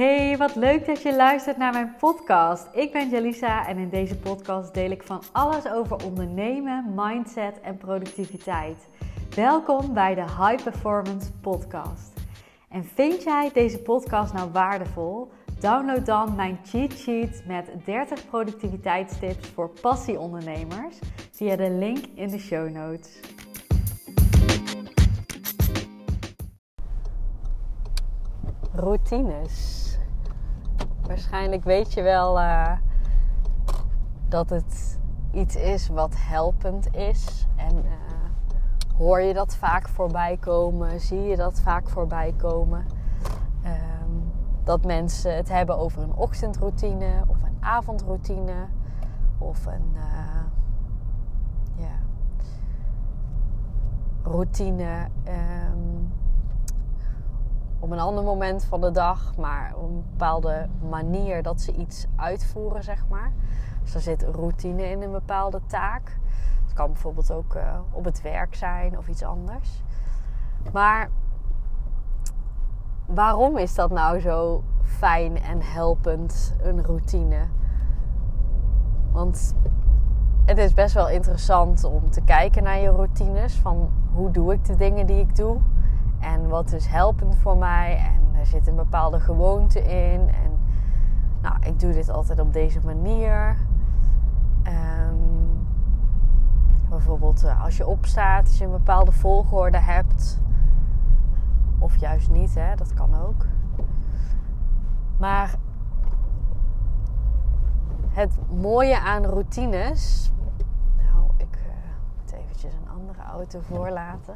Hey, wat leuk dat je luistert naar mijn podcast. Ik ben Jalisa en in deze podcast deel ik van alles over ondernemen, mindset en productiviteit. Welkom bij de High Performance Podcast. En vind jij deze podcast nou waardevol? Download dan mijn cheat sheet met 30 productiviteitstips voor passieondernemers via de link in de show notes. Routines. Waarschijnlijk weet je wel uh, dat het iets is wat helpend is. En uh, hoor je dat vaak voorbij komen? Zie je dat vaak voorbij komen? Um, dat mensen het hebben over een ochtendroutine of een avondroutine of een uh, routine. Um, op een ander moment van de dag, maar op een bepaalde manier dat ze iets uitvoeren, zeg maar. Dus er zit routine in een bepaalde taak. Het kan bijvoorbeeld ook uh, op het werk zijn of iets anders. Maar waarom is dat nou zo fijn en helpend, een routine? Want het is best wel interessant om te kijken naar je routines. Van hoe doe ik de dingen die ik doe? En wat is helpend voor mij? En er zit een bepaalde gewoonte in. En nou, ik doe dit altijd op deze manier. Um, bijvoorbeeld uh, als je opstaat, als je een bepaalde volgorde hebt. Of juist niet, hè? dat kan ook. Maar het mooie aan routines. Nou, ik uh, moet eventjes een andere auto voorlaten.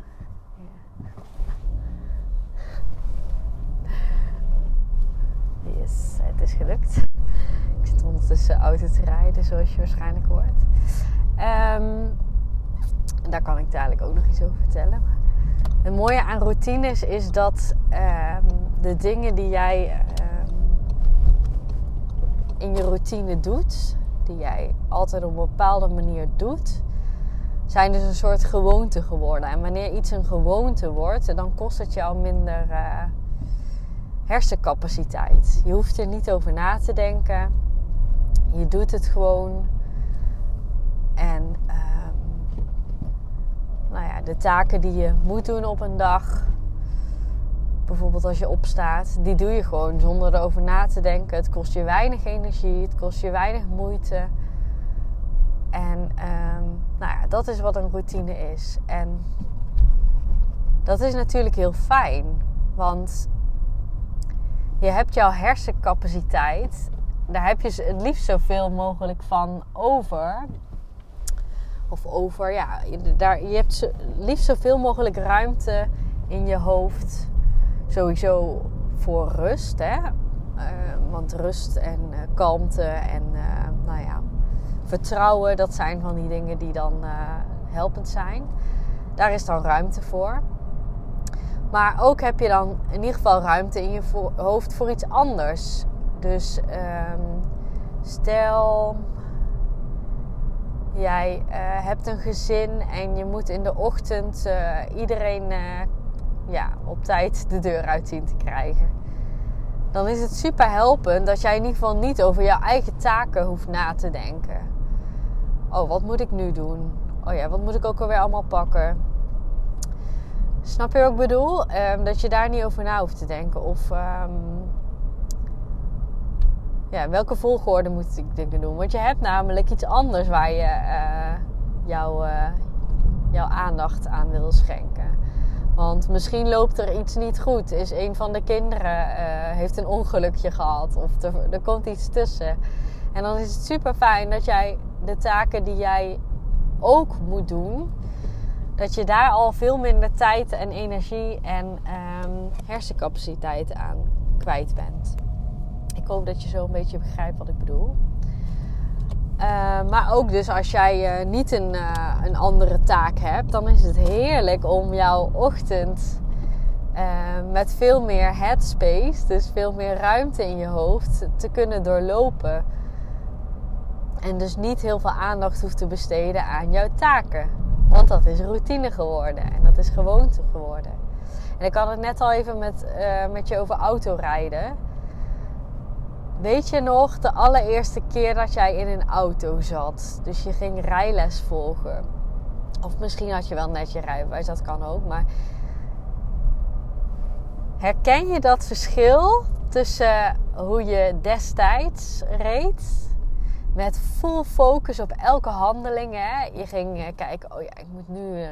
Het is gelukt. Ik zit ondertussen auto te rijden, zoals je waarschijnlijk hoort. Um, daar kan ik dadelijk ook nog iets over vertellen. Het mooie aan routines is dat um, de dingen die jij um, in je routine doet, die jij altijd op een bepaalde manier doet, zijn dus een soort gewoonte geworden. En wanneer iets een gewoonte wordt, dan kost het jou minder. Uh, hersencapaciteit. Je hoeft er niet over na te denken. Je doet het gewoon. En um, nou ja, de taken die je moet doen op een dag, bijvoorbeeld als je opstaat, die doe je gewoon zonder erover na te denken. Het kost je weinig energie, het kost je weinig moeite. En um, nou ja, dat is wat een routine is. En dat is natuurlijk heel fijn, want je hebt jouw hersencapaciteit. Daar heb je het liefst zoveel mogelijk van over. Of over, ja. Daar, je hebt liefst zoveel mogelijk ruimte in je hoofd. Sowieso voor rust, hè. Uh, want rust en uh, kalmte en uh, nou ja, vertrouwen, dat zijn van die dingen die dan helpend zijn. Daar is dan ruimte voor. Maar ook heb je dan in ieder geval ruimte in je hoofd voor iets anders. Dus um, stel, jij uh, hebt een gezin en je moet in de ochtend uh, iedereen uh, ja, op tijd de deur uit zien te krijgen. Dan is het super helpend dat jij in ieder geval niet over jouw eigen taken hoeft na te denken. Oh, wat moet ik nu doen? Oh ja, wat moet ik ook alweer allemaal pakken? Snap je wat ik bedoel? Um, dat je daar niet over na hoeft te denken. Of um, ja, welke volgorde moet ik dingen doen? Want je hebt namelijk iets anders waar je uh, jouw, uh, jouw aandacht aan wil schenken. Want misschien loopt er iets niet goed. Is een van de kinderen uh, heeft een ongelukje gehad. Of er, er komt iets tussen. En dan is het super fijn dat jij de taken die jij ook moet doen dat je daar al veel minder tijd en energie en um, hersencapaciteit aan kwijt bent. Ik hoop dat je zo een beetje begrijpt wat ik bedoel. Uh, maar ook dus als jij uh, niet een, uh, een andere taak hebt, dan is het heerlijk om jouw ochtend met veel meer headspace, dus veel meer ruimte in je hoofd, te kunnen doorlopen. En dus niet heel veel aandacht hoeft te besteden aan jouw taken. Want dat is routine geworden en dat is gewoonte geworden. En ik had het net al even met, uh, met je over autorijden. Weet je nog de allereerste keer dat jij in een auto zat? Dus je ging rijles volgen. Of misschien had je wel net je rijbewijs, dat kan ook. Maar herken je dat verschil tussen hoe je destijds reed? Met full focus op elke handeling. Hè? Je ging eh, kijken, oh ja, ik moet nu uh,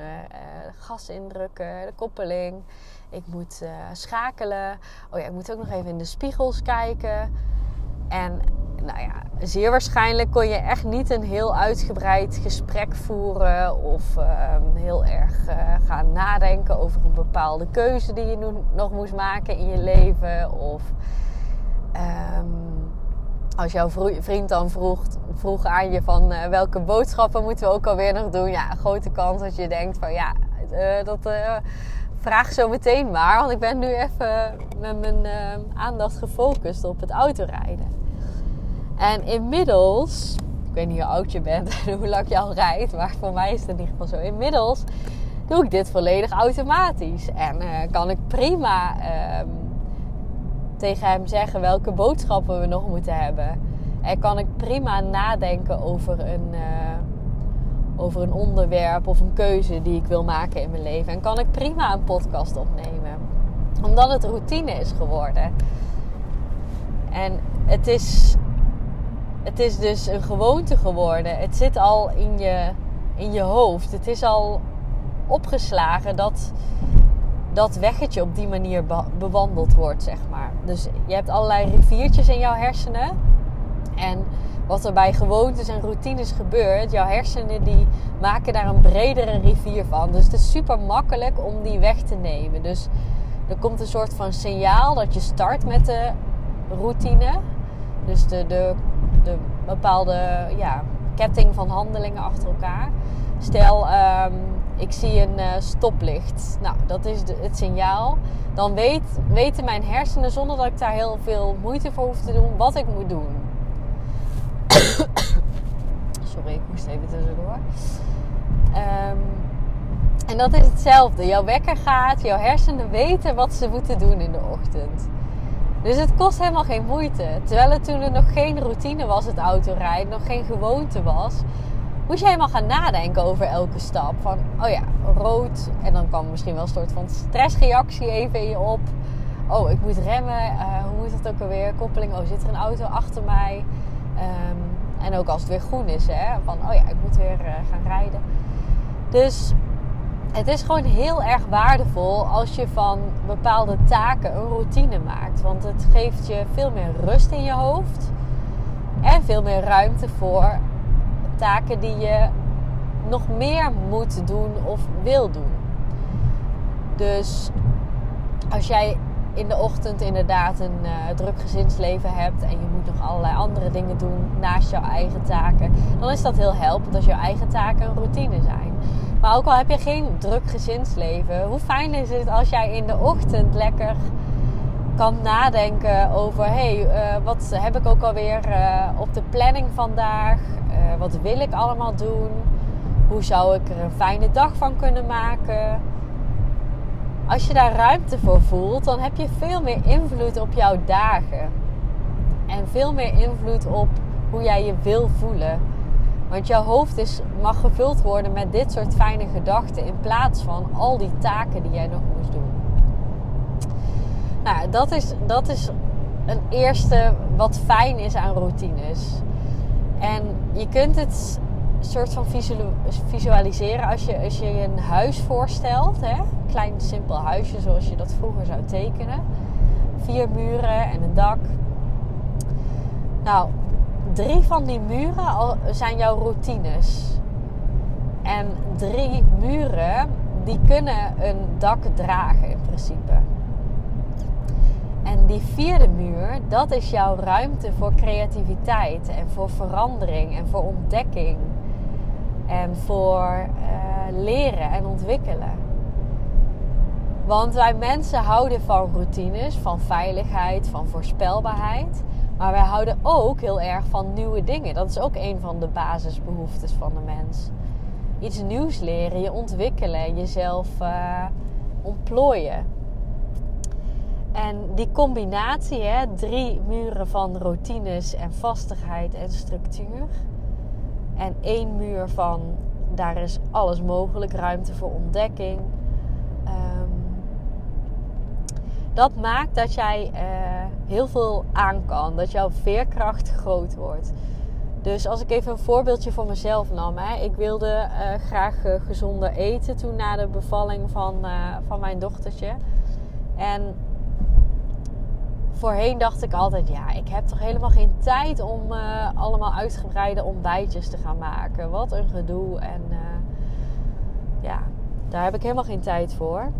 gas indrukken, de koppeling. Ik moet schakelen. Oh ja, ik moet ook nog even in de spiegels kijken. En nou ja, zeer waarschijnlijk kon je echt niet een heel uitgebreid gesprek voeren of ehm, heel erg gaan nadenken over een bepaalde keuze die je nog moest maken in je leven. Of um, als jouw vriend dan vroeg, vroeg aan je van uh, welke boodschappen moeten we ook alweer nog doen. Ja, grote kans dat je denkt van ja, uh, dat vraag zo meteen maar. Want ik ben nu even met mijn aandacht gefocust op het autorijden. En inmiddels, ik weet niet hoe oud je bent en hoe lang je al rijdt, maar voor mij is het in ieder geval zo. Inmiddels doe ik dit volledig automatisch. En kan ik prima uh, tegen hem zeggen welke boodschappen we nog moeten hebben. En kan ik prima nadenken over een, uh, over een onderwerp of een keuze die ik wil maken in mijn leven. En kan ik prima een podcast opnemen. Omdat het routine is geworden. En het is het is dus een gewoonte geworden. Het zit al in je, in je hoofd. Het is al opgeslagen dat dat weggetje op die manier bewandeld wordt, zeg maar. Dus je hebt allerlei riviertjes in jouw hersenen. En wat er bij gewoontes en routines gebeurt, jouw hersenen die maken daar een bredere rivier van. Dus het is super makkelijk om die weg te nemen. Dus er komt een soort van signaal dat je start met de routine. Dus de, de de bepaalde ja, ketting van handelingen achter elkaar. Stel, um, ik zie een uh, stoplicht. Nou, dat is de, het signaal. Dan weet, weten mijn hersenen, zonder dat ik daar heel veel moeite voor hoef te doen, wat ik moet doen. Sorry, ik moest even tussendoor. Um, en dat is hetzelfde. Jouw wekker gaat, jouw hersenen weten wat ze moeten doen in de ochtend. Dus het kost helemaal geen moeite. Terwijl het toen er nog geen routine was, het autorijden, nog geen gewoonte was, moest je helemaal gaan nadenken over elke stap. Van, oh ja, rood. En dan kwam misschien wel een soort van stressreactie even in je op. Oh, ik moet remmen. Uh, hoe moet het ook alweer? Koppeling. Oh, zit er een auto achter mij? Um, en ook als het weer groen is, hè. Van, oh ja, ik moet weer uh, gaan rijden. Dus het is gewoon heel erg waardevol als je van bepaalde taken een routine maakt. Want het geeft je veel meer rust in je hoofd. En veel meer ruimte voor taken die je nog meer moet doen of wil doen. Dus als jij in de ochtend inderdaad een uh, druk gezinsleven hebt en je moet nog allerlei andere dingen doen naast jouw eigen taken, dan is dat heel helpend als jouw eigen taken een routine zijn. Maar ook al heb je geen druk gezinsleven, hoe fijn is het als jij in de ochtend lekker kan nadenken over: hé, hey, uh, wat heb ik ook alweer uh, op de planning vandaag? Uh, wat wil ik allemaal doen? Hoe zou ik er een fijne dag van kunnen maken? Als je daar ruimte voor voelt, dan heb je veel meer invloed op jouw dagen. En veel meer invloed op hoe jij je wil voelen. Want jouw hoofd is, mag gevuld worden met dit soort fijne gedachten in plaats van al die taken die jij nog moest doen. Nou, dat is, dat is een eerste wat fijn is aan routines. En je kunt het soort van visualiseren als je, als je een huis voorstelt. Hè? Klein simpel huisje zoals je dat vroeger zou tekenen. Vier muren en een dak. Nou, drie van die muren zijn jouw routines. En drie muren, die kunnen een dak dragen in principe. Die vierde muur, dat is jouw ruimte voor creativiteit en voor verandering en voor ontdekking. En voor uh, leren en ontwikkelen. Want wij mensen houden van routines, van veiligheid, van voorspelbaarheid. Maar wij houden ook heel erg van nieuwe dingen. Dat is ook een van de basisbehoeftes van de mens. Iets nieuws leren, je ontwikkelen, jezelf uh, ontplooien. En die combinatie, hè, drie muren van routines en vastigheid en structuur. En één muur van daar is alles mogelijk, ruimte voor ontdekking. Ehm, dat maakt dat jij uh, heel veel aan kan, dat jouw veerkracht groot wordt. Dus als ik even een voorbeeldje voor mezelf nam. Hè. Ik wilde uh, graag uh, gezonder eten toen na de bevalling van, van mijn dochtertje. En voorheen dacht ik altijd, ja, ik heb toch helemaal geen tijd om uh, allemaal uitgebreide ontbijtjes te gaan maken. Wat een gedoe. En uh, ja, daar heb ik helemaal geen tijd voor.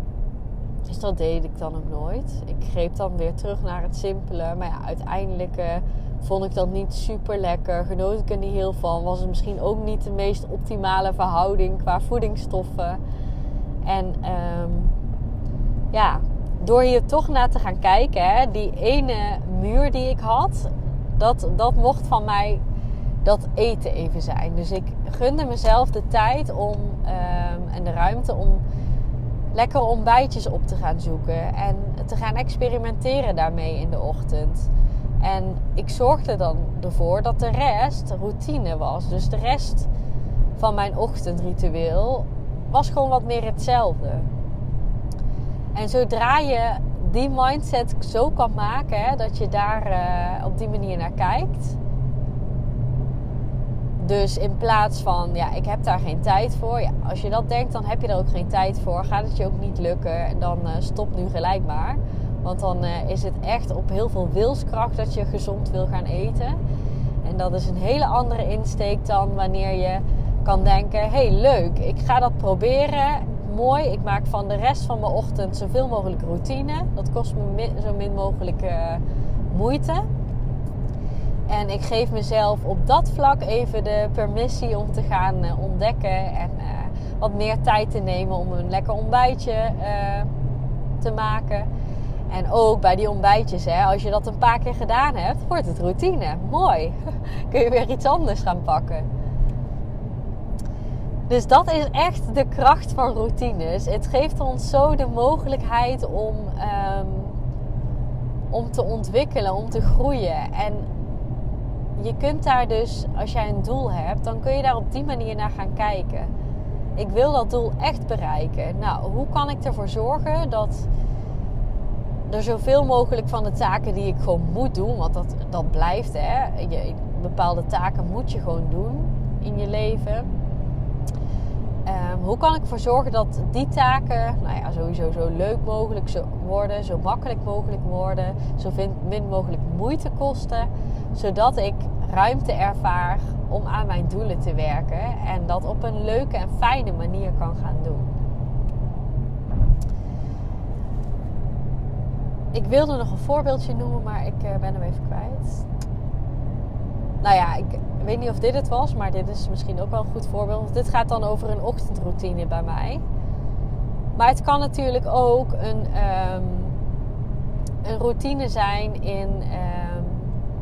Dus dat deed ik dan ook nooit. Ik greep dan weer terug naar het simpele. Maar ja, uiteindelijk uh, vond ik dat niet super lekker. Genoot ik er niet heel van. Was het misschien ook niet de meest optimale verhouding qua voedingsstoffen. En um, ja, door hier toch naar te gaan kijken, hè, die ene muur die ik had, dat, dat mocht van mij dat eten even zijn. Dus ik gunde mezelf de tijd om, um, en de ruimte om lekker ontbijtjes op te gaan zoeken en te gaan experimenteren daarmee in de ochtend. En ik zorgde dan ervoor dat de rest routine was. Dus de rest van mijn ochtendritueel was gewoon wat meer hetzelfde. En zodra je die mindset zo kan maken, hè, dat je daar uh, op die manier naar kijkt. Dus in plaats van, ja, ik heb daar geen tijd voor. Ja, als je dat denkt, dan heb je er ook geen tijd voor. Gaat het je ook niet lukken, en dan uh, stop nu gelijk maar. Want dan uh, is het echt op heel veel wilskracht dat je gezond wil gaan eten. En dat is een hele andere insteek dan wanneer je kan denken: hey, leuk, ik ga dat proberen mooi. Ik maak van de rest van mijn ochtend zoveel mogelijk routine. Dat kost me zo min mogelijk uh, moeite. En ik geef mezelf op dat vlak even de permissie om te gaan uh, ontdekken. En uh, wat meer tijd te nemen om een lekker ontbijtje te maken. En ook bij die ontbijtjes, hè, als je dat een paar keer gedaan hebt, wordt het routine. Mooi. Kun je weer iets anders gaan pakken. Dus dat is echt de kracht van routines. Het geeft ons zo de mogelijkheid om, um, om te ontwikkelen, om te groeien. En je kunt daar dus, als jij een doel hebt, dan kun je daar op die manier naar gaan kijken. Ik wil dat doel echt bereiken. Nou, hoe kan ik ervoor zorgen dat er zoveel mogelijk van de taken die ik gewoon moet doen, want dat, dat blijft hè. Je, bepaalde taken moet je gewoon doen in je leven Um, hoe kan ik ervoor zorgen dat die taken nou ja, sowieso zo leuk mogelijk worden, zo makkelijk mogelijk worden, zo min mogelijk moeite kosten, zodat ik ruimte ervaar om aan mijn doelen te werken en dat op een leuke en fijne manier kan gaan doen. Ik wilde nog een voorbeeldje noemen, maar ik uh, ben hem even kwijt. Nou ja, ik, ik weet niet of dit het was, maar dit is misschien ook wel een goed voorbeeld. Dit gaat dan over een ochtendroutine bij mij. Maar het kan natuurlijk ook een, um, een routine zijn in um,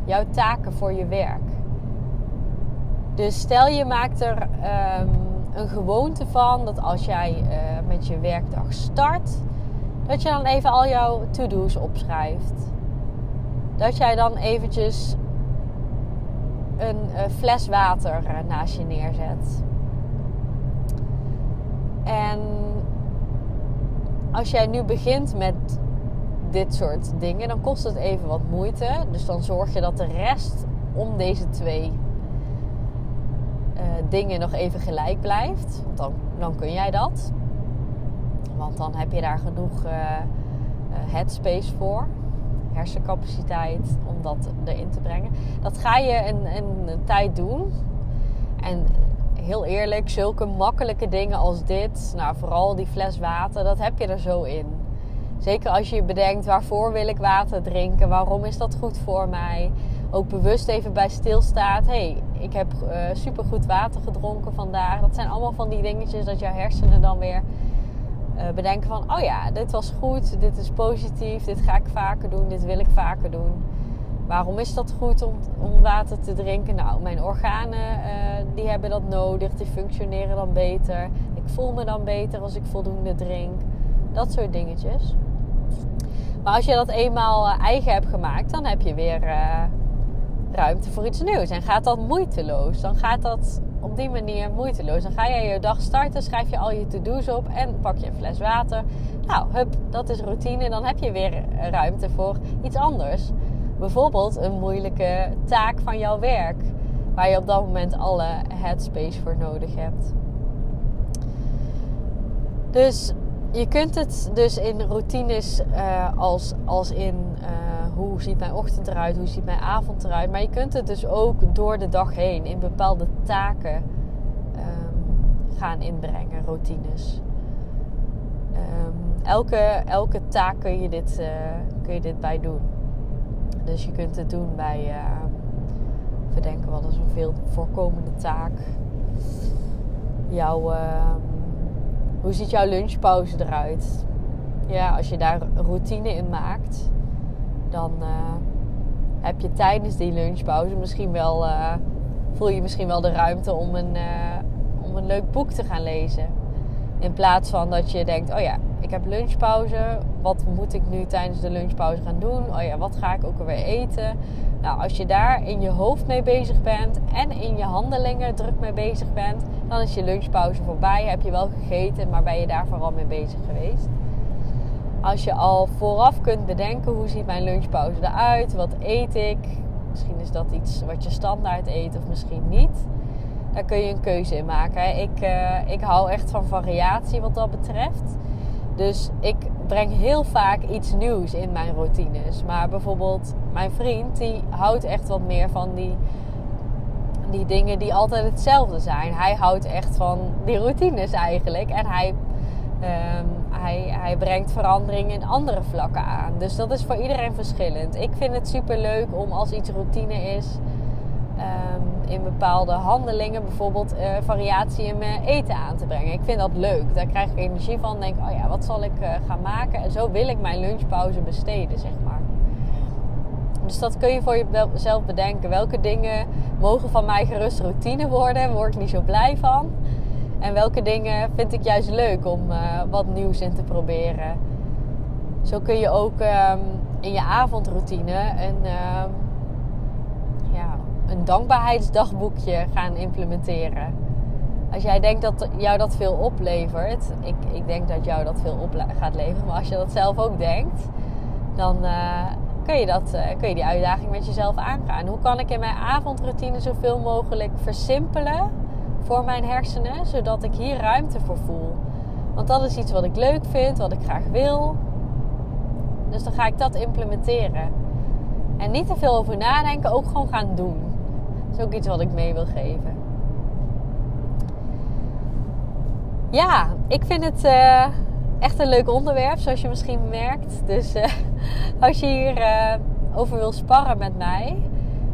jouw taken voor je werk. Dus stel je maakt er um, een gewoonte van dat als jij uh, met je werkdag start, dat je dan even al jouw to-do's opschrijft. Dat jij dan eventjes een uh, fles water uh, naast je neerzet. En als jij nu begint met dit soort dingen, dan kost het even wat moeite. Dus dan zorg je dat de rest om deze twee uh, dingen nog even gelijk blijft. Dan, dan kun jij dat. Want dan heb je daar genoeg headspace voor hersencapaciteit om dat erin te brengen. Dat ga je een, een, tijd doen. En heel eerlijk, zulke makkelijke dingen als dit, nou vooral die fles water, dat heb je er zo in. Zeker als je bedenkt waarvoor wil ik water drinken, waarom is dat goed voor mij. Ook bewust even bij stilstaat. hey, ik heb uh, supergoed water gedronken vandaag. Dat zijn allemaal van die dingetjes dat jouw hersenen dan weer bedenken van, oh ja, dit was goed, dit is positief, dit ga ik vaker doen, dit wil ik vaker doen. Waarom is dat goed om, om water te drinken? Nou, mijn organen uh, die hebben dat nodig, die functioneren dan beter. Ik voel me dan beter als ik voldoende drink. Dat soort dingetjes. Maar als je dat eenmaal eh, eigen hebt gemaakt, dan heb je weer ruimte voor iets nieuws. En gaat dat moeiteloos. Dan gaat dat op die manier moeiteloos. Dan ga je je dag starten, schrijf je al je to-do's op en pak je een fles water. Nou, hup, dat is routine. Dan heb je weer ruimte voor iets anders. Bijvoorbeeld een moeilijke taak van jouw werk. Waar je op dat moment alle headspace voor nodig hebt. Dus je kunt het dus in routines uh, als, als in uh, hoe ziet mijn ochtend eruit, hoe ziet mijn avond eruit. Maar je kunt het dus ook door de dag heen in bepaalde taken um, gaan inbrengen, routines. Um, elke, elke taak kun je, dit, uh, kun je dit bij doen. Dus je kunt het doen bij, uh, verdenken wat is een veel voorkomende taak. Jouw, hoe ziet jouw lunchpauze eruit? Ja, als je daar routine in maakt, dan uh, heb je tijdens die lunchpauze misschien wel, uh, voel je misschien wel de ruimte om een, om een leuk boek te gaan lezen. In plaats van dat je denkt, oh ja, ik heb lunchpauze. Wat moet ik nu tijdens de lunchpauze gaan doen? Oh ja, wat ga ik ook alweer eten? Nou, als je daar in je hoofd mee bezig bent en in je handelingen druk mee bezig bent, dan is je lunchpauze voorbij. Heb je wel gegeten, maar ben je daar vooral mee bezig geweest? Als je al vooraf kunt bedenken hoe ziet mijn lunchpauze eruit, wat eet ik, misschien is dat iets wat je standaard eet of misschien niet. Daar kun je een keuze in maken. Ik, uh, ik hou echt van variatie wat dat betreft. Dus ik breng heel vaak iets nieuws in mijn routines. Maar bijvoorbeeld mijn vriend, die houdt echt wat meer van die, die dingen die altijd hetzelfde zijn. Hij houdt echt van die routines eigenlijk. En hij, um, hij, hij brengt verandering in andere vlakken aan. Dus dat is voor iedereen verschillend. Ik vind het super leuk om als iets routine is. Um, in bepaalde handelingen, bijvoorbeeld uh, variatie in mijn eten aan te brengen. Ik vind dat leuk. Daar krijg ik energie van. Denk, oh ja, wat zal ik uh, gaan maken? En zo wil ik mijn lunchpauze besteden, zeg maar. Dus dat kun je voor jezelf bedenken. Welke dingen mogen van mij gerust routine worden? Word ik niet zo blij van. En welke dingen vind ik juist leuk om uh, wat nieuws in te proberen? Zo kun je ook um, in je avondroutine een een dankbaarheidsdagboekje gaan implementeren. Als jij denkt dat jou dat veel oplevert, ik, ik denk dat jou dat veel op gaat leveren, maar als je dat zelf ook denkt, dan kun, je dat, uh, kun je die uitdaging met jezelf aangaan. Hoe kan ik in mijn avondroutine zoveel mogelijk versimpelen voor mijn hersenen, zodat ik hier ruimte voor voel? Want dat is iets wat ik leuk vind, wat ik graag wil. Dus dan ga ik dat implementeren. En niet te veel over nadenken, ook gewoon gaan doen. Dat is ook iets wat ik mee wil geven. Ja, ik vind het uh, echt een leuk onderwerp, zoals je misschien merkt. Dus uh, als je hier uh, over wil sparren met mij,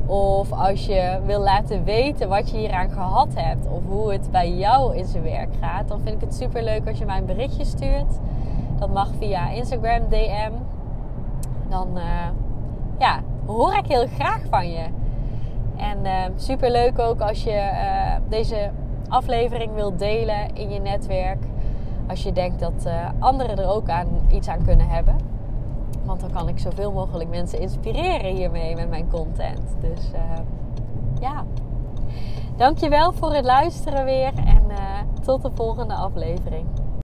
of als je wil laten weten wat je hieraan gehad hebt, of hoe het bij jou in zijn werk gaat, dan vind ik het super leuk als je mij een berichtje stuurt. Dat mag via Instagram DM. Dan ja, hoor ik heel graag van je. En uh, ehm, super leuk ook als je uh, deze aflevering wilt delen in je netwerk. Als je denkt dat anderen er ook aan, iets aan kunnen hebben. Want dan kan ik zoveel mogelijk mensen inspireren hiermee met mijn content. Dus ehm, ja. Dankjewel voor het luisteren weer. En tot de volgende aflevering.